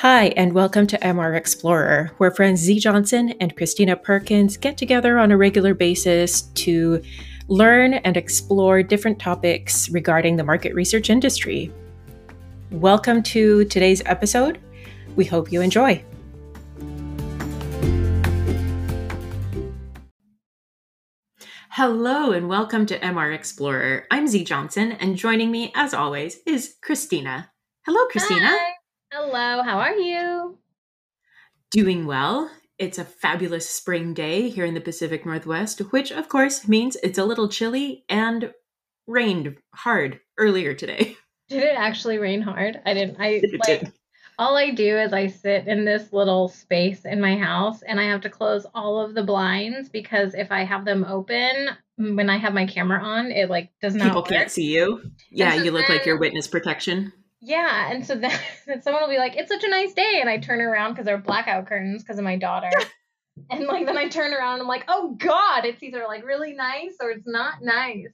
Hi, and welcome to MR Explorer, where friends Z Johnson and Christina Perkins get together on a regular basis to learn and explore different topics regarding the market research industry. Welcome to today's episode. We hope you enjoy. Hello, and welcome to MR Explorer. I'm Z Johnson, and joining me, as always, is Christina. Hello, Christina. Hi. Hello, how are you? Doing well. It's a fabulous spring day here in the Pacific Northwest, which of course means it's a little chilly and rained hard earlier today. Did it actually rain hard? I didn't. I It like did. all I do is I sit in this little space in my house and I have to close all of the blinds because if I have them open mm, when I have my camera on, it like does not People work. can't see you. Yeah, you look like your witness protection. Yeah, and so then, then someone will be like, "It's such a nice day," and I turn around because there are blackout curtains because of my daughter, and like then I turn around and I'm like, "Oh God, it's either like really nice or it's not nice."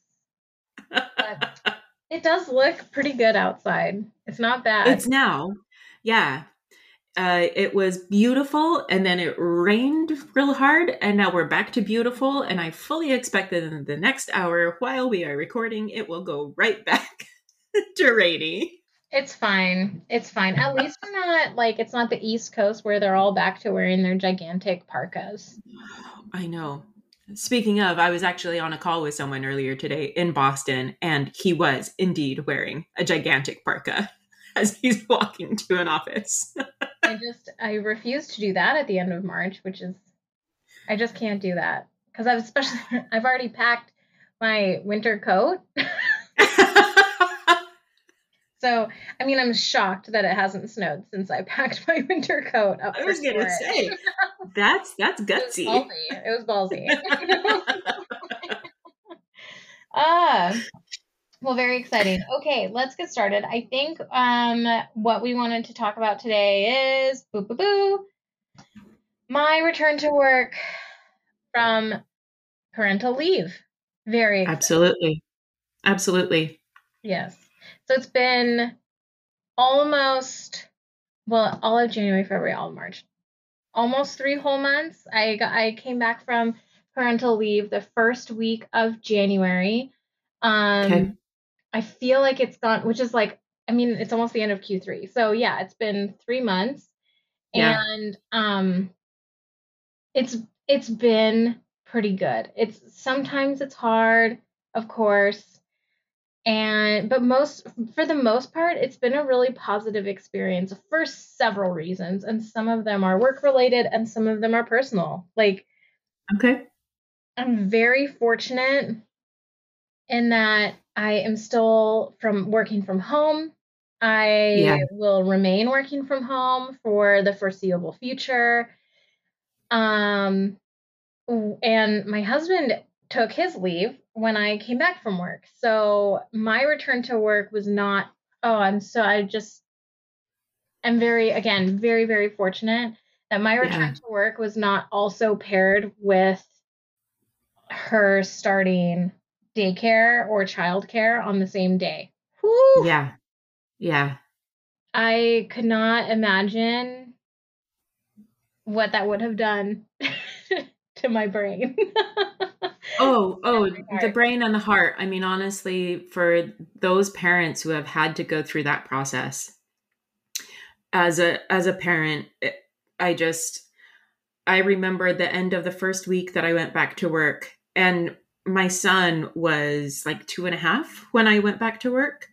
But it does look pretty good outside. It's not bad. It's now. Yeah. Uh, it was beautiful and then it rained real hard and now we're back to beautiful and I fully expect that in the next hour while we are recording it will go right back to rainy. It's fine. It's fine. At least we're not like it's not the East Coast where they're all back to wearing their gigantic parkas. I know. Speaking of, I was actually on a call with someone earlier today in Boston and he was indeed wearing a gigantic parka as he's walking to an office. I just I refuse to do that at the end of March, which is I just can't do that because I've especially I've already packed my winter coat. So I mean I'm shocked that it hasn't snowed since I packed my winter coat up. I was gonna say that's that's It was gutsy. ballsy. It was ballsy. ah, well, very exciting. Okay, let's get started. I think um what we wanted to talk about today is boo boo boo. My return to work from parental leave. Very exciting. Absolutely. Absolutely. Yes. So it's been almost well, all of January, February, all of March. Almost three whole months. I got I came back from parental leave the first week of January. Um Okay. I feel like it's gone, which is like I mean, it's almost the end of Q3. So yeah, it's been three months. Yeah. And um it's it's been pretty good. It's sometimes it's hard, of course and but most for the most part it's been a really positive experience for several reasons and some of them are work related and some of them are personal like Okay. i'm very fortunate in that i am still from working from home i Yeah. will remain working from home for the foreseeable future um and my husband took his leave when I came back from work. So my return to work was not, oh, I'm so, I just, I'm very, again, very, very fortunate that my return Yeah. to work was not also paired with her starting daycare or childcare on the same day. Whew. Yeah. Yeah. I could not imagine what that would have done to my brain. Oh, oh, the brain and the heart. I mean, honestly, for those parents who have had to go through that process, as a as a parent, it- I just I remember the end of the first week that I went back to work, and my son was like two and a half when I went back to work,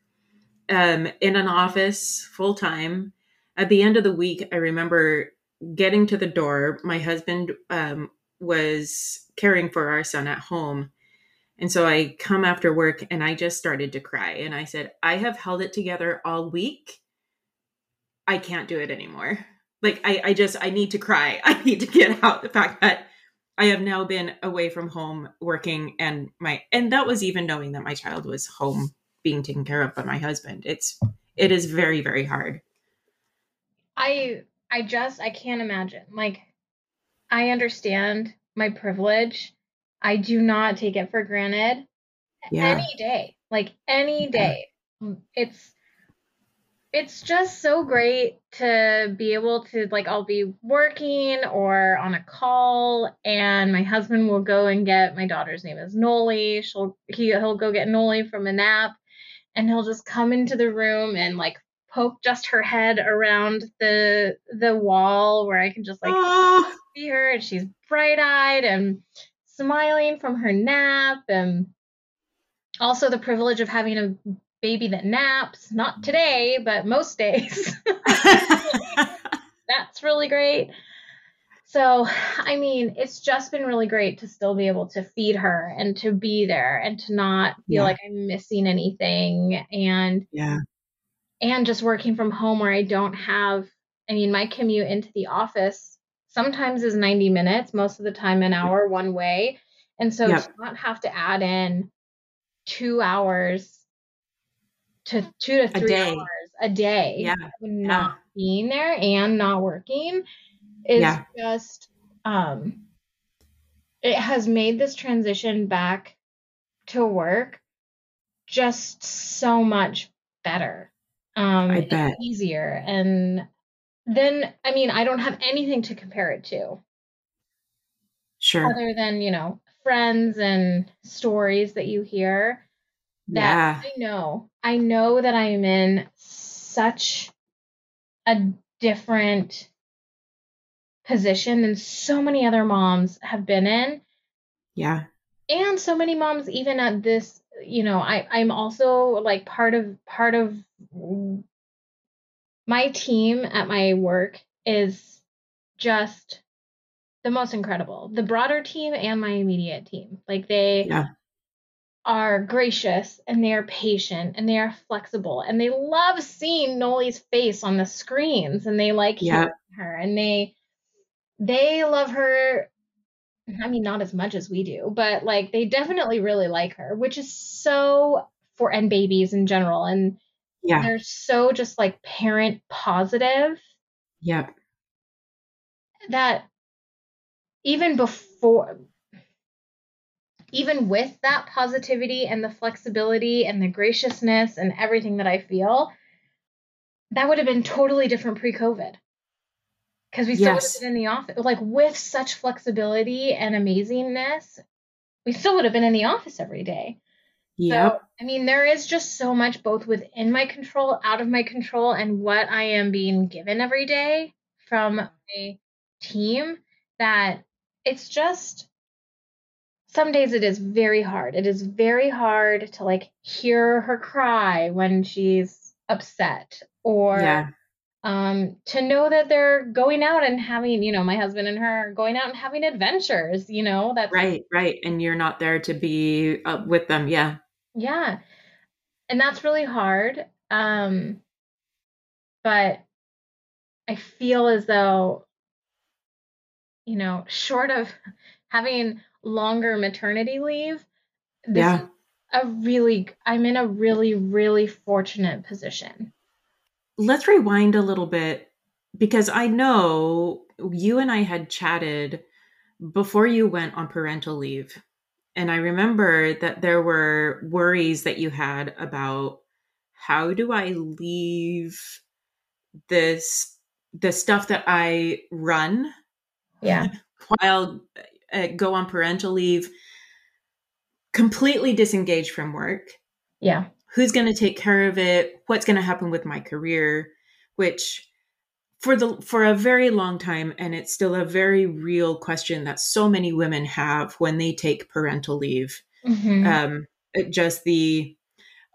um, in an office full time. At the end of the week, I remember getting to the door. My husband um, was caring for our son at home. And so I come after work and I just started to cry. And I said, I have held it together all week. I can't do it anymore. Like, I, I just, I need to cry. I need to get out the fact that I have now been away from home working and my, and that was even knowing that my child was home being taken care of by my husband. It's, it is very, very hard. I I just I can't imagine. Like I understand my privilege. I do not take it for granted Yeah. any day. Like any Yeah. day. Mm, it's it's just so great to be able to like I'll be working or on a call and my husband will go and get my daughter's name is Noli. She'll he he'll go get Noli from a nap and he'll just come into the room and like poke just her head around the the wall where I can just like see her and she's bright-eyed and smiling from her nap and also the privilege of having a baby that naps, not today, but most days. That's really great. So, I mean, it's just been really great to still be able to feed her and to be there and to not feel Yeah. like I'm missing anything and yeah. and just working from home where I don't have I mean, my commute into the office sometimes is 90 minutes, most of the time an hour one way. And so Yep. to not have to add in 2 hours to 2 to 3 day. hours a day Yeah. not being there and not working is Yeah. just um it has made this transition back to work just so much better um I bet. easier and then i mean i don't have anything to compare it to Sure. other than you know friends and stories that you hear that Yeah. i know i know that i'm in such a different position than so many other moms have been in Yeah. and so many moms even at this you know i i'm also like part of part of my team at my work is just the most incredible the broader team and my immediate team like they Yeah. are gracious and they are patient and they are flexible and they love seeing Noli's face on the screens and they like Yeah. her and they they love her I mean not as much as we do, but like they definitely really like her, which is so for and babies in general and Yeah. they're so just like parent positive Yep. that even before even with that positivity and the flexibility and the graciousness and everything that I feel, that would have been totally different pre-COVID. Because we still would have been in the office. Like with such flexibility and amazingness, we still would have been in the office every day. Yep. So, I mean, there is just so much both within my control, out of my control, and what I am being given every day from my team that it's just some days it is very hard. It is very hard to like hear her cry when she's upset or yeah. um to know that they're going out and having, you know, my husband and her going out and having adventures, you know, that's Right. Right. And you're not there to be uh, with them. Yeah. Yeah. And that's really hard. Um but I feel as though you know, short of having longer maternity leave, this Yeah. is a really I'm in a really really fortunate position. Let's rewind a little bit because I know you and I had chatted before you went on parental leave. And I remember that there were worries that you had about how do I leave this the stuff that I run Yeah. while uh, go on parental leave completely disengaged from work Yeah. who's going to take care of it what's going to happen with my career which for the for a very long time and it's still a very real question that so many women have when they take parental leave. Mhm. um just the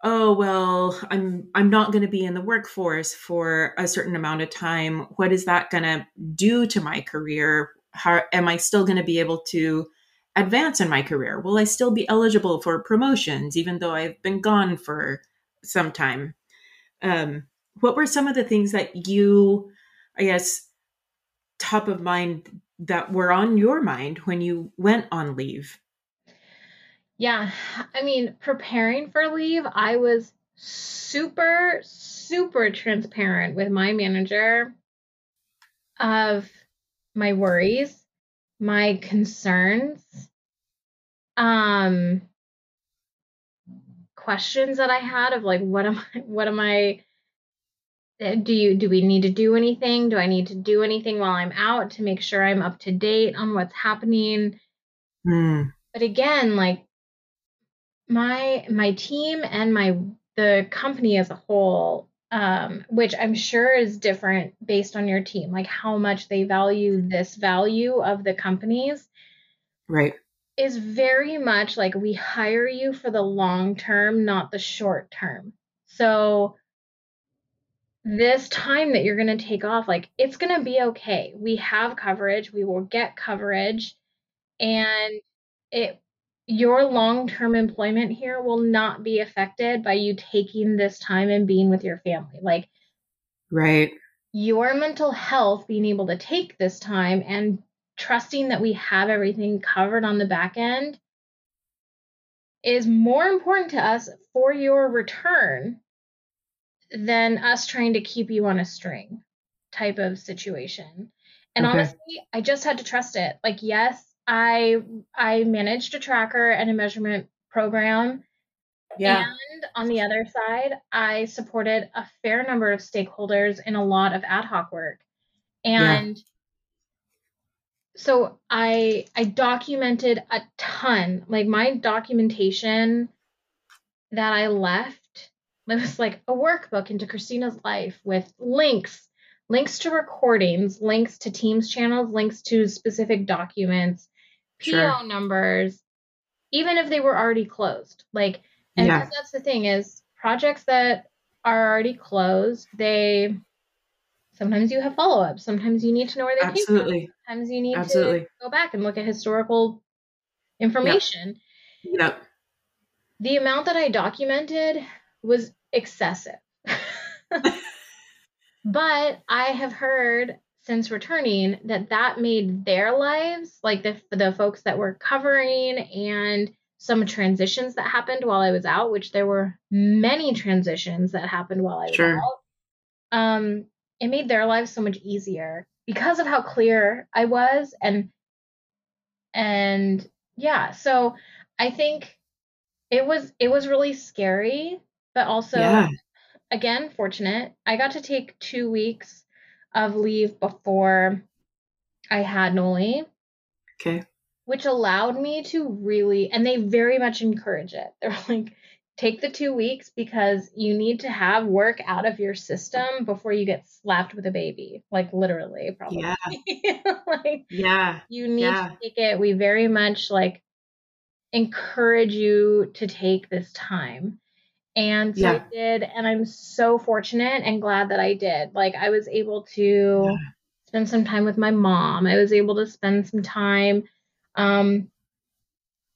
oh well i'm i'm not going to be in the workforce for a certain amount of time. What is that going to do to my career? How am i still going to be able to advance in my career? Will i still be eligible for promotions even though i've been gone for some time? Um what were some of the things that you i guess top of mind that were on your mind when you went on leave? Yeah, I mean, preparing for leave, I was super, super transparent with my manager of my worries, my concerns, um, questions that I had of like, what am I, what am I, do you do we need to do anything? Do I need to do anything while I'm out to make sure I'm up to date on what's happening? Mm. But again, like my my team and my the company as a whole um, which I'm sure is different based on your team, like how much they value this value of the companies. Right. Is very much like we hire you for the long term, not the short term. So, this time that you're going to take off, like it's going to be okay. We have coverage, we will get coverage, and it your long term employment here will not be affected by you taking this time and being with your family. Like, right. Your mental health, being able to take this time and trusting that we have everything covered on the back end is more important to us for your return than us trying to keep you on a string type of situation. And okay. honestly, I just had to trust it. Like, yes, I I managed a tracker and a measurement program. Yeah. And on the other side, I supported a fair number of stakeholders in a lot of ad hoc work. And yeah. so I I documented a ton. Like my documentation that I left it was like a workbook into Christina's life with links links to recordings, links to Teams channels, links to specific documents, PO sure. numbers, even if they were already closed. Like, and yeah. that's the thing is projects that are already closed, they sometimes you have follow up. Sometimes you need to know where they Absolutely. came from. Sometimes you need Absolutely. to go back and look at historical information. Yep. yep. The amount that I documented was excessive. but I have heard since returning that that made their lives like the the folks that were covering and some transitions that happened while I was out, which there were many transitions that happened while I was sure. out. Um, it made their lives so much easier because of how clear I was and and yeah, so I think it was it was really scary, but also yeah. again fortunate. I got to take 2 weeks of leave before I had Noli. Okay. Which allowed me to really, and they very much encourage it. They're like, take the two weeks because you need to have work out of your system before you get slapped with a baby. Like literally, probably. Yeah. like, yeah. You need yeah. to take it. We very much like encourage you to take this time. And so yeah. I did, and I'm so fortunate and glad that I did. Like I was able to yeah. spend some time with my mom. I was able to spend some time um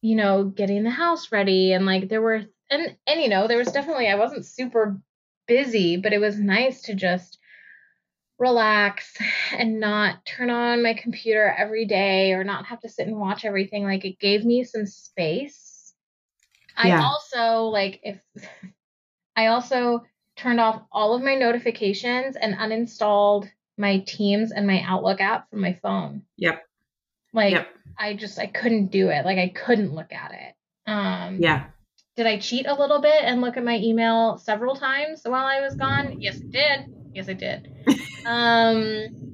you know, getting the house ready and like there were and and you know, there was definitely I wasn't super busy, but it was nice to just relax and not turn on my computer every day or not have to sit and watch everything. Like it gave me some space yeah. I also like if I also turned off all of my notifications and uninstalled my Teams and my Outlook app from my phone. Yep. Like yep. I just I couldn't do it. Like I couldn't look at it. Um Yeah. Did I cheat a little bit and look at my email several times while I was gone? Yes, I did. Yes, I did. um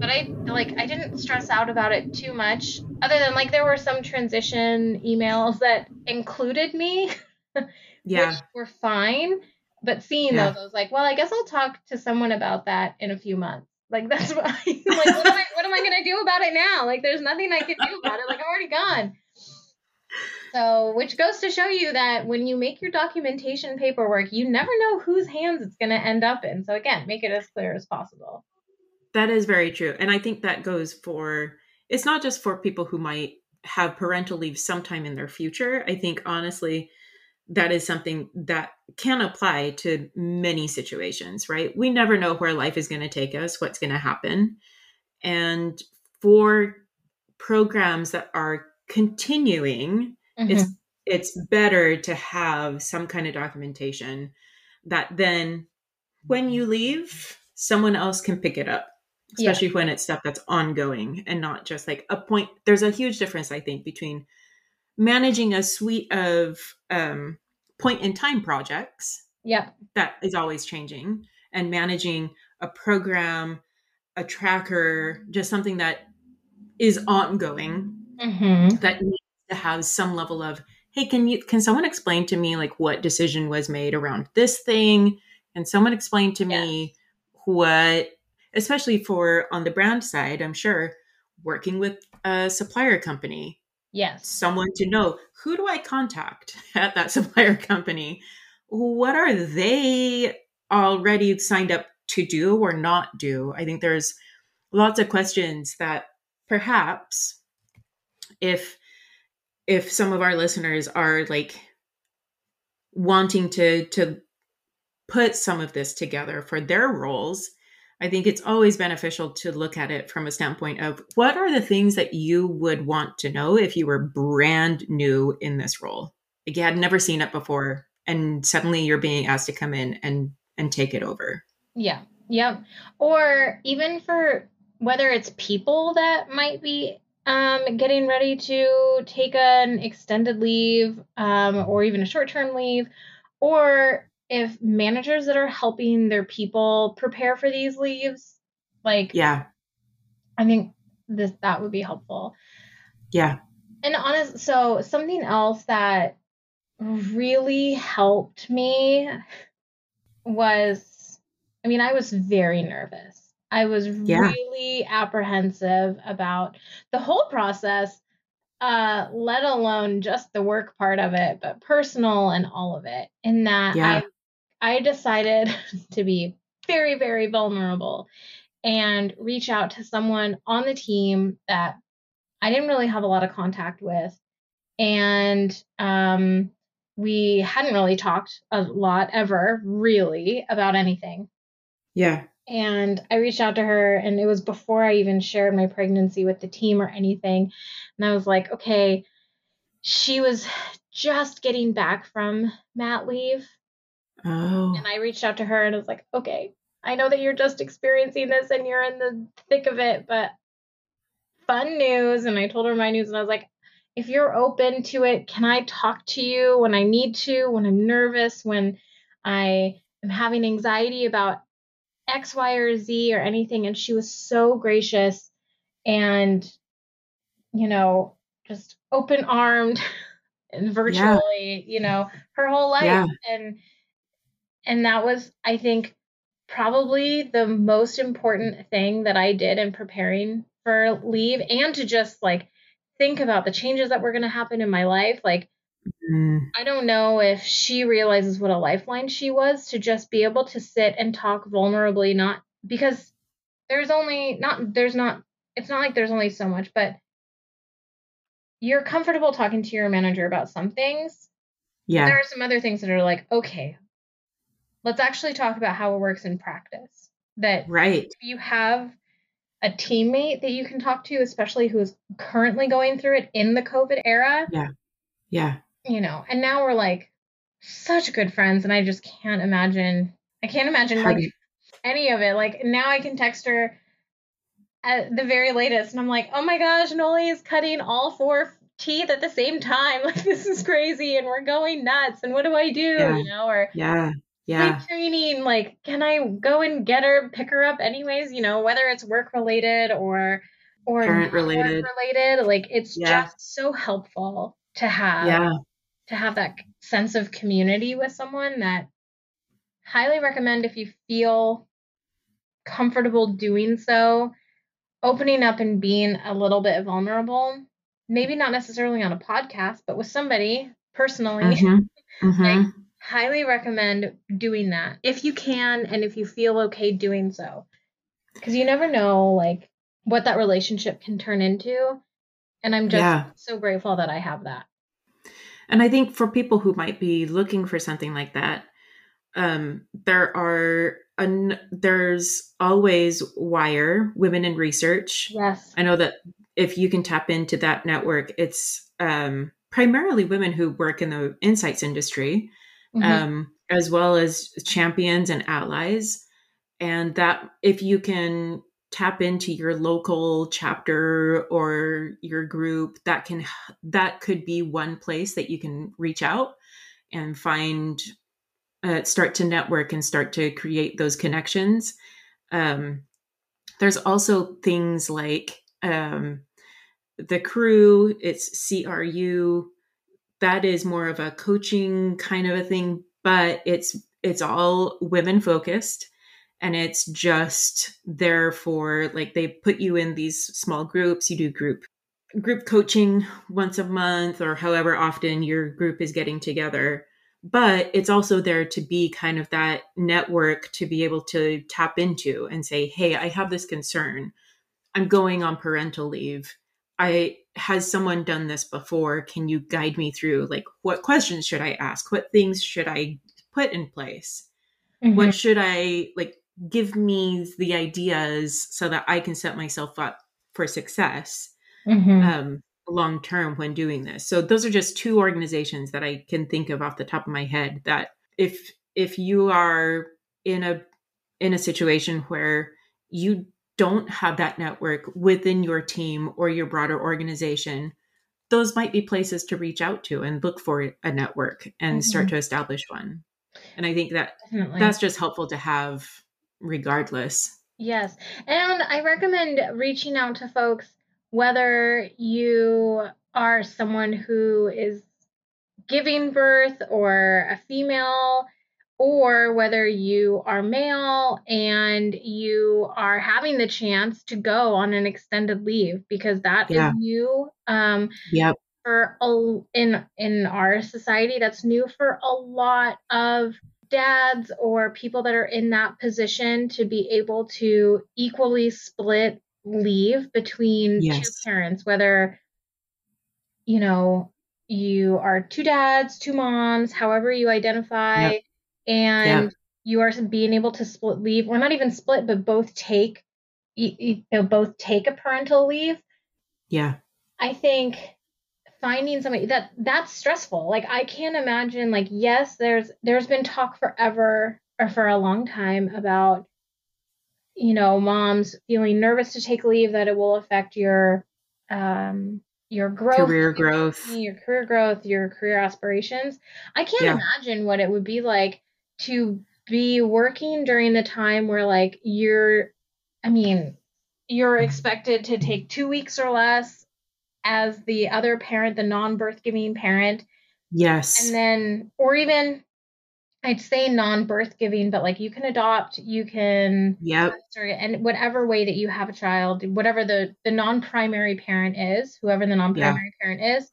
but I like I didn't stress out about it too much other than like there were some transition emails that included me yeah. which were fine but seeing yeah. those I was like well I guess I'll talk to someone about that in a few months. Like that's what I, like what am I what am I gonna do about it now? Like there's nothing I can do about it. Like I'm already gone. So which goes to show you that when you make your documentation paperwork you never know whose hands it's going to end up in. So again make it as clear as possible that is very true. And I think that goes for it's not just for people who might have parental leave sometime in their future. I think honestly, that is something that can apply to many situations, right? We never know where life is going to take us, what's going to happen. And for programs that are continuing, mm-hmm. it's it's better to have some kind of documentation that then when you leave, someone else can pick it up especially yeah. when it's stuff that's ongoing and not just like a point there's a huge difference i think between managing a suite of um, point in time projects Yep. that is always changing and managing a program a tracker just something that is ongoing Mm-hmm. that needs to have some level of hey can you can someone explain to me like what decision was made around this thing and someone explain to me what especially for on the brand side i'm sure working with a supplier company Yes. someone to know who do I contact at that supplier company? What are they already signed up to do or not do? I think there's lots of questions that perhaps if if some of our listeners are like wanting to to put some of this together for their roles I think it's always beneficial to look at it from a standpoint of what are the things that you would want to know if you were brand new in this role? Like you had never seen it before and suddenly you're being asked to come in and and take it over. Yeah. Yep. Or even for whether it's people that might be um, getting ready to take an extended leave um, or even a short term leave, or if managers that are helping their people prepare for these leaves, like Yeah. I think this that would be helpful. Yeah. And honest, so something else that really helped me was, I mean, I was very nervous. I was Yeah. really apprehensive about the whole process, uh, let alone just the work part of it, but personal and all of it. In that Yeah. I I decided to be very, very vulnerable and reach out to someone on the team that I didn't really have a lot of contact with. And um, we hadn't really talked a lot ever, really, about anything. Yeah. And I reached out to her, and it was before I even shared my pregnancy with the team or anything. And I was like, okay, she was just getting back from mat leave. Oh. And I reached out to her and I was like, okay, I know that you're just experiencing this and you're in the thick of it, but fun news. And I told her my news and I was like, if you're open to it, can I talk to you when I need to, when I'm nervous, when I am having anxiety about X, Y, or Z or anything? And she was so gracious and, you know, just open armed and virtually, you know, her whole life. Yeah. And and that was, I think, probably the most important thing that I did in preparing for leave and to just like think about the changes that were going to happen in my life. Like, Mm. I don't know if she realizes what a lifeline she was to just be able to sit and talk vulnerably, not because there's only, not, there's not, it's not like there's only so much, but you're comfortable talking to your manager about some things. Yeah. There are some other things that are like, okay, let's actually talk about how it works in practice. That Right. if you have a teammate that you can talk to, especially who's currently going through it in the COVID era, Yeah. Yeah. You know, and now we're like such good friends, and I just can't imagine. I can't imagine How like you- any of it. Like now I can text her at the very latest, and I'm like, oh my gosh, Noli is cutting all four teeth at the same time. Like this is crazy, and we're going nuts. And what do I do? Yeah. You know, or Yeah. Yeah. sleep training. Like, can I go and get her, pick her up anyways? You know, whether it's work related or or Parent related. related. Like, it's Yeah. just so helpful to have Yeah. to have that sense of community with someone that highly recommend if you feel comfortable doing so opening up and being a little bit vulnerable maybe not necessarily on a podcast but with somebody personally Mhm. Mhm. Highly recommend doing that if you can and if you feel okay doing so because you never know like what that relationship can turn into and i'm just Yeah. so grateful that i have that And I think for people who might be looking for something like that, um, there are an, there's always WIRe Women in Research. yes I know that if you can tap into that network, it's um, primarily women who work in the insights industry, Mhm. um, as well as champions and allies. And that if you can tap into your local chapter or your group, that can that could be one place that you can reach out and find uh, start to network and start to create those connections. Um, there's also things like um, the crew. it's CRU. That is more of a coaching kind of a thing, but it's it's all women focused and it's just there for like they put you in these small groups. You do group group coaching once a month or however often your group is getting together but it's also there to be kind of that network to be able to tap into and say hey i have this concern. I'm going on parental leave. I has someone done this before can you guide me through like what questions should i ask what things should i put in place mm-hmm. what should i like give me the ideas so that i can set myself up for success mm-hmm. um, long term when doing this. So those are just two organizations that I can think of off the top of my head that if if you are in a in a situation where you don't have that network within your team or your broader organization, those might be places to reach out to and look for a network and mm-hmm. start to establish one. And I think that Definitely. that's just helpful to have regardless. Yes. And I recommend reaching out to folks whether you are someone who is giving birth or a female or whether you are male and you are having the chance to go on an extended leave because that yeah. is new um yep for a, in in our society that's new for a lot of dads or people that are in that position to be able to equally split leave between yes. two parents, whether, you know, you are two dads, two moms, however you identify, yep. And yep. you are being able to split leave, or not even split, but both take, you, you know, both take a parental leave. Yeah. I think finding somebody that that's stressful. Like I can't imagine like yes, there's there's been talk forever or for a long time about you know, moms feeling nervous to take leave that it will affect your um your growth, career growth, your career growth, your career aspirations. I can't yeah. imagine what it would be like to be working during the time where like you're I mean, you're expected to take 2 weeks or less as the other parent, the non-birth giving parent. Yes. And then or even I'd say non-birth giving, but like you can adopt, you can yep. and whatever way that you have a child, whatever the the non-primary parent is, whoever the non-primary yeah. parent is.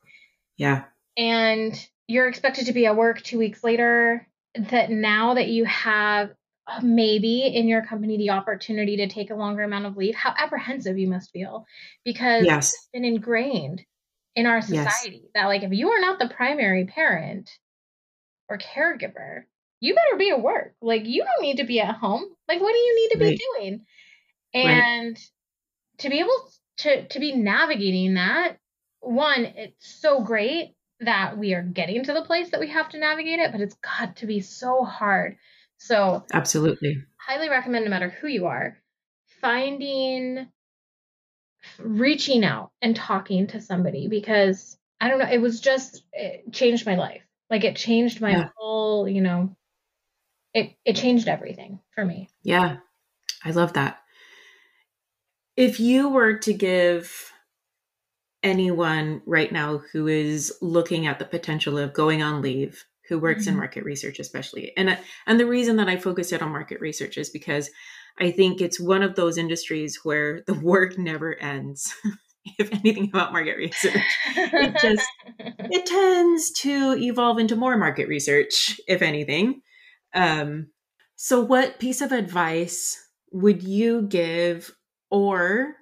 Yeah. And you're expected to be at work 2 weeks later that now that you have uh, maybe in your company the opportunity to take a longer amount of leave, how apprehensive you must feel because yes. it's been ingrained in our society yes. that like if you are not the primary parent or caregiver, you better be at work. Like you don't need to be at home. Like what do you need to right. be doing? And right. to be able to to be navigating that, one, it's so great that we are getting to the place that we have to navigate it, but it's got to be so hard. So Absolutely. Highly recommend no matter who you are, finding reaching out and talking to somebody because I don't know, it was just it changed my life. Like it changed my yeah. whole, you know, it it changed everything for me. Yeah. I love that. If you were to give anyone right now who is looking at the potential of going on leave who works mm-hmm. in market research especially and and the reason that I focus it on market research is because I think it's one of those industries where the work never ends. if anything about market research, it just it tends to evolve into more market research, if anything. Um, so, what piece of advice would you give, or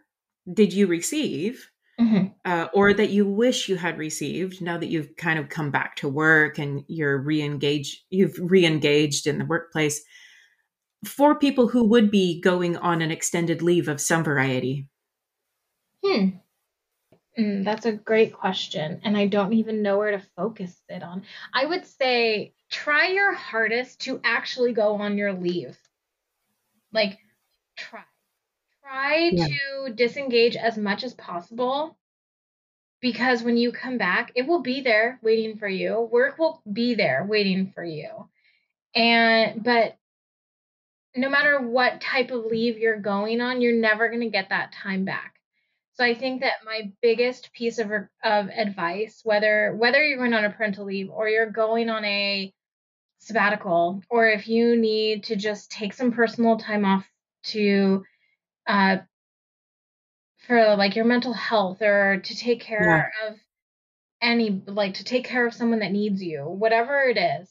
did you receive, mm-hmm. uh, or that you wish you had received now that you've kind of come back to work and you're re-engaged, you've re-engaged in the workplace for people who would be going on an extended leave of some variety? Hmm. Mm, that's a great question. And I don't even know where to focus it on. I would say try your hardest to actually go on your leave. Like. Try yeah. to disengage as much as possible because when you come back, it will be there waiting for you. Work will be there waiting for you. And but no matter what type of leave you're going on, you're never going to get that time back. So I think that my biggest piece of of advice, whether whether you're going on a parental leave or you're going on a sabbatical, or if you need to just take some personal time off to uh, for like your mental health or to take care yeah. of any like to take care of someone that needs you, whatever it is.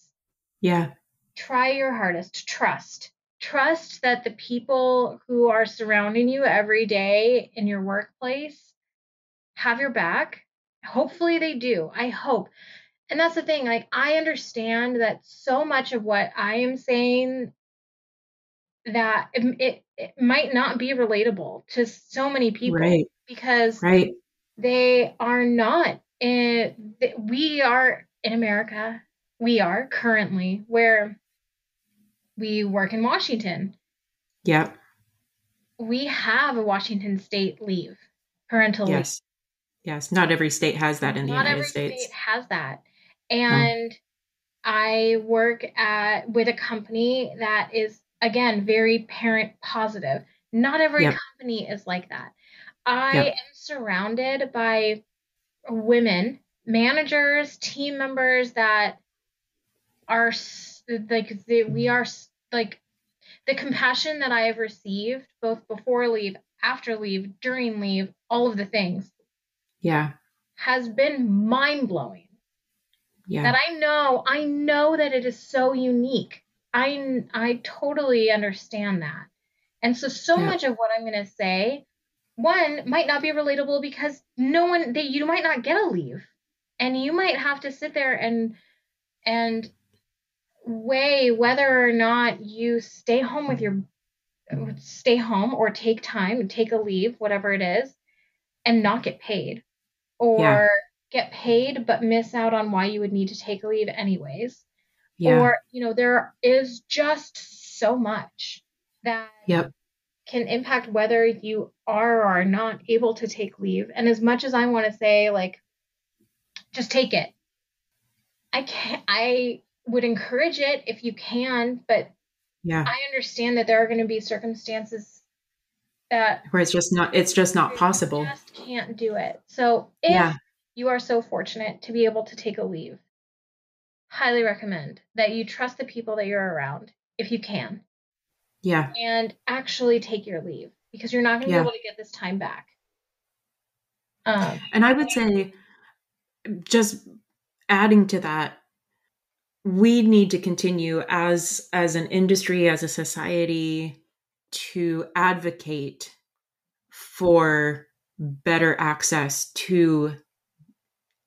Yeah. Try your hardest trust. Trust that the people who are surrounding you every day in your workplace have your back. Hopefully they do. I hope. And that's the thing. Like I understand that so much of what I am saying that it, it, might not be relatable to so many people right. because right. they are not in, we are in America, we are currently where we work in Washington. Yeah. We have a Washington state leave, parental yes. leave. Yes. Yes. Not every state has that in the Not United States. State has that. Oh. And no. I work at with a company that is again very parent positive. Not every yep. company is like that. I yep. am surrounded by women, managers, team members that are like they, we mm-hmm. are like the compassion that I have received both before leave, after leave, during leave, all of the things. Yeah. Has been mind blowing. Yeah. That I know, I know that it is so unique. I I totally understand that. And so so yeah. much of what I'm going to say one might not be relatable because no one they you might not get a leave and you might have to sit there and and weigh whether or not you stay home with your stay home or take time take a leave whatever it is and not get paid or yeah. get paid but miss out on why you would need to take a leave anyways yeah. or you know there is just so much that yep can impact whether you are or are not able to take leave. And as much as I want to say, like, just take it, I can't, I would encourage it if you can, but yeah, I understand that there are going to be circumstances that where it's just not, it's just not possible. Just can't do it. So if yeah. you are so fortunate to be able to take a leave, highly recommend that you trust the people that you're around if you can. Yeah. And actually take your leave because you're not going to yeah. be able to get this time back. Um, and I would say, just adding to that, we need to continue as as an industry, as a society, to advocate for better access to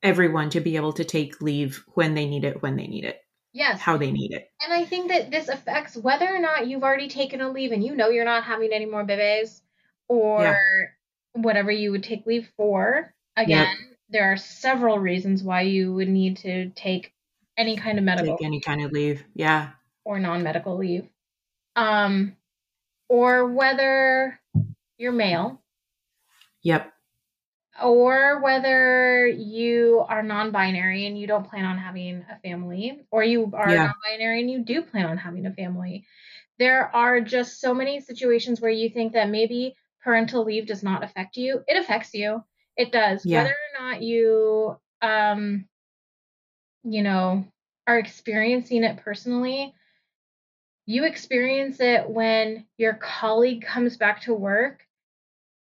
everyone to be able to take leave when they need it, when they need it. Yes. How they need it. And I think that this affects whether or not you've already taken a leave and you know you're not having any more bebés or yeah. whatever you would take leave for. Again, yep. there are several reasons why you would need to take any kind of medical take any kind of leave. Yeah. Or non-medical leave. Um or whether you're male. Yep or whether you are non-binary and you don't plan on having a family or you are yeah. non-binary and you do plan on having a family there are just so many situations where you think that maybe parental leave does not affect you it affects you it does yeah. whether or not you um you know are experiencing it personally you experience it when your colleague comes back to work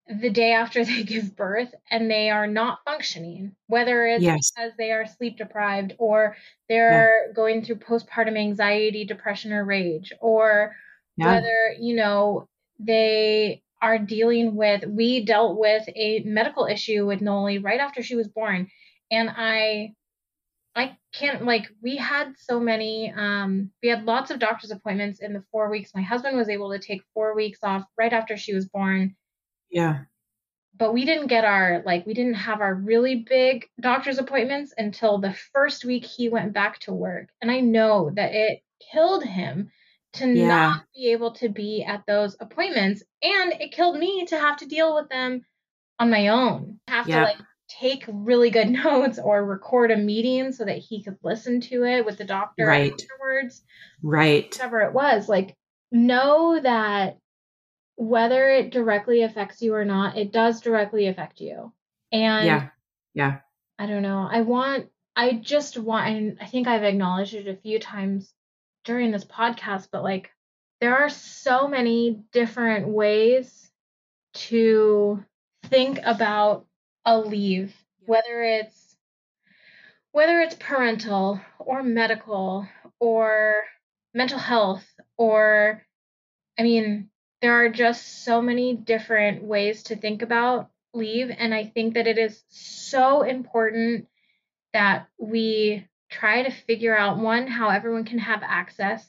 the day after they give birth and they are not functioning, whether it's yes. because they are sleep deprived or they're yeah. going through postpartum anxiety, depression, or rage, or yeah. whether, you know, they are dealing with, we dealt with a medical issue with Noli right after she was born. And I, I can't like we had so many um we had lots of doctor's appointments in the 4 weeks my husband was able to take 4 weeks off right after she was born yeah. But we didn't get our like we didn't have our really big doctor's appointments until the first week he went back to work. And I know that it killed him to yeah. not be able to be at those appointments and it killed me to have to deal with them on my own. Have yeah. to like take really good notes or record a meeting so that he could listen to it with the doctor Right. afterwards Right. whatever it was like know that whether it directly affects you or not it does directly affect you and Yeah. Yeah. i don't know i want i just want and i think i've acknowledged it a few times during this podcast but like there are so many different ways to think about a leave whether it's whether it's parental or medical or mental health or i mean there are just so many different ways to think about leave and i think that it is so important that we try to figure out one how everyone can have access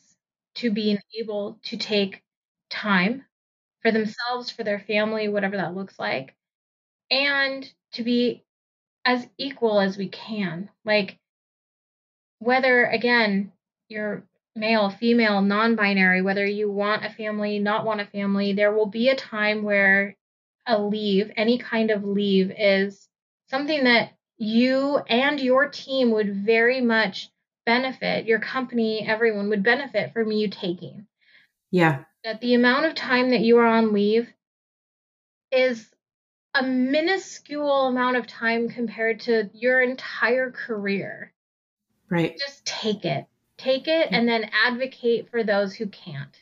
to being able to take time for themselves for their family whatever that looks like and to be as equal as we can. Like whether again you're male female non-binary whether you want a family not want a family there will be a time where a leave any kind of leave is something that you and your team would very much benefit your company everyone would benefit from you taking Yeah. that the amount of time that you are on leave is a minuscule amount of time compared to your entire career. Right. Just take it. Take it and then advocate for those who can't.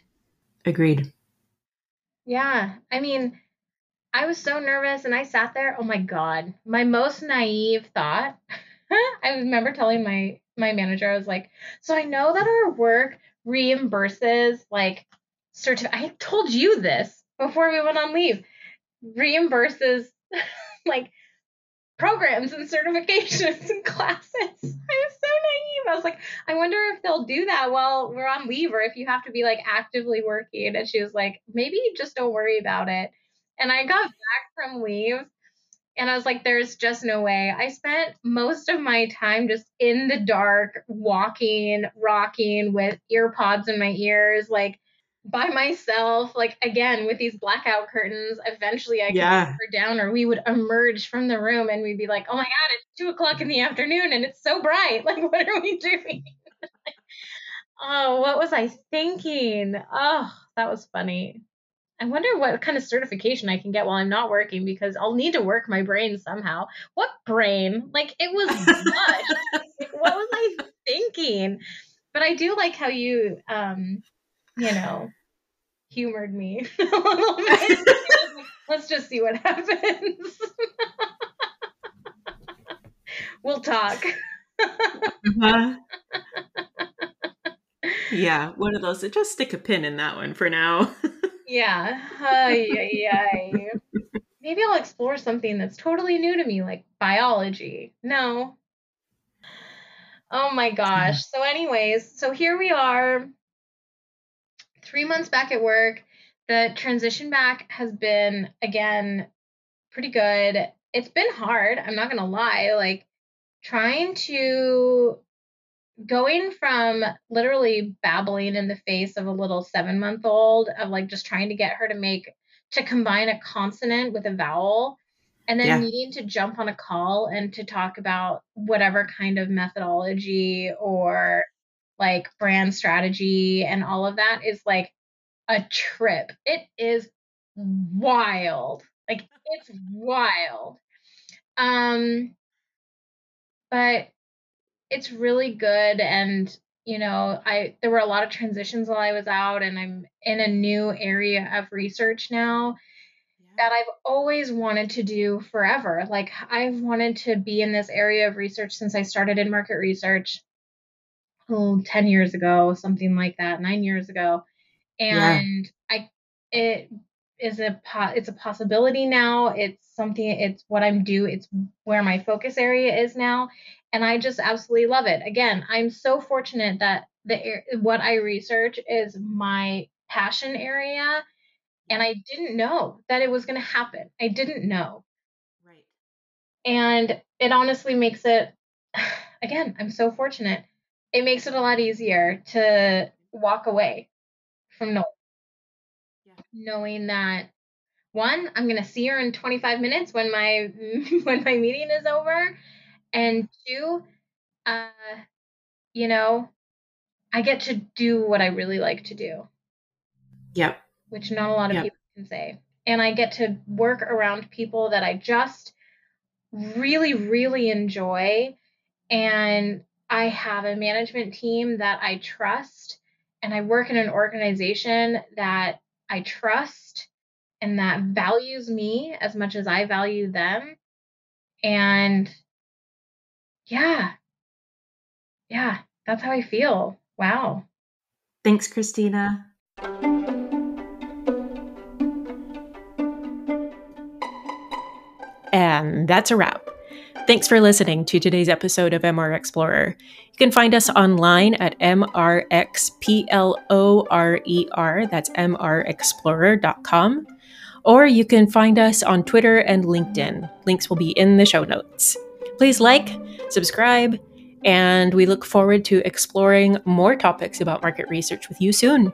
Agreed. Yeah. I mean, I was so nervous and I sat there. Oh my God. My most naive thought. I remember telling my my manager, I was like, so I know that our work reimburses like certif I told you this before we went on leave. Reimburses like programs and certifications and classes. I was so naive. I was like, I wonder if they'll do that while we're on leave or if you have to be like actively working. And she was like, maybe just don't worry about it. And I got back from leave and I was like, there's just no way. I spent most of my time just in the dark, walking, rocking with ear pods in my ears, like by myself, like again with these blackout curtains. Eventually I could Yeah. her down or we would emerge from the room and we'd be like, oh my God, it's two o'clock in the afternoon and it's so bright. Like, what are we doing? oh, what was I thinking? Oh, that was funny. I wonder what kind of certification I can get while I'm not working because I'll need to work my brain somehow. What brain? Like it was. Like, what was I thinking? But I do like how you um, you know, humored me a little bit. Let's just see what happens. we'll talk. Uh-huh. yeah. One of those. Just stick a pin in that one for now. Yeah. Ay, ay, ay. Maybe I'll explore something that's totally new to me, like biology. No. Oh my gosh. So, anyways, so here we are, three months back at work. The transition back has been, again, pretty good. It's been hard. I'm not going to lie. Like, trying to going from literally babbling in the face of a little seven month old of like just trying to get her to make to combine a consonant with a vowel and then Yeah. needing to jump on a call and to talk about whatever kind of methodology or like brand strategy and all of that is like a trip. It is wild. Like it's wild. Um but it's really good and you know i there were a lot of transitions while i was out and i'm in a new area of research now that i've always wanted to do forever. Like i've wanted to be in this area of research since i started in market research oh, 10 years ago something like that 9 years ago Yeah. and i it is a po- it's a possibility now it's something it's what i'm do it's where my focus area is now and I just absolutely love it. Again, I'm so fortunate that the what I research is my passion area, and I didn't know that it was going to happen. I didn't know, Right. and it honestly makes it. Again, I'm so fortunate. It makes it a lot easier to walk away from knowing, Yeah. knowing that one, I'm going to see her in 25 minutes when my when my meeting is over, and two, uh, you know, I get to do what I really like to do. Yep. Which not a lot of yep. people can say. And I get to work around people that I just really, really enjoy. And I have a management team that I trust. And I work in an organization that I trust and that values me as much as I value them. And yeah, yeah, that's how I feel. Wow. Thanks, Christina. And that's a wrap. Thanks for listening to today's episode of MR Explorer. You can find us online at mrxplorer, that's mrexplorer.com, or you can find us on Twitter and LinkedIn. Links will be in the show notes. Please like, subscribe, and we look forward to exploring more topics about market research with you soon.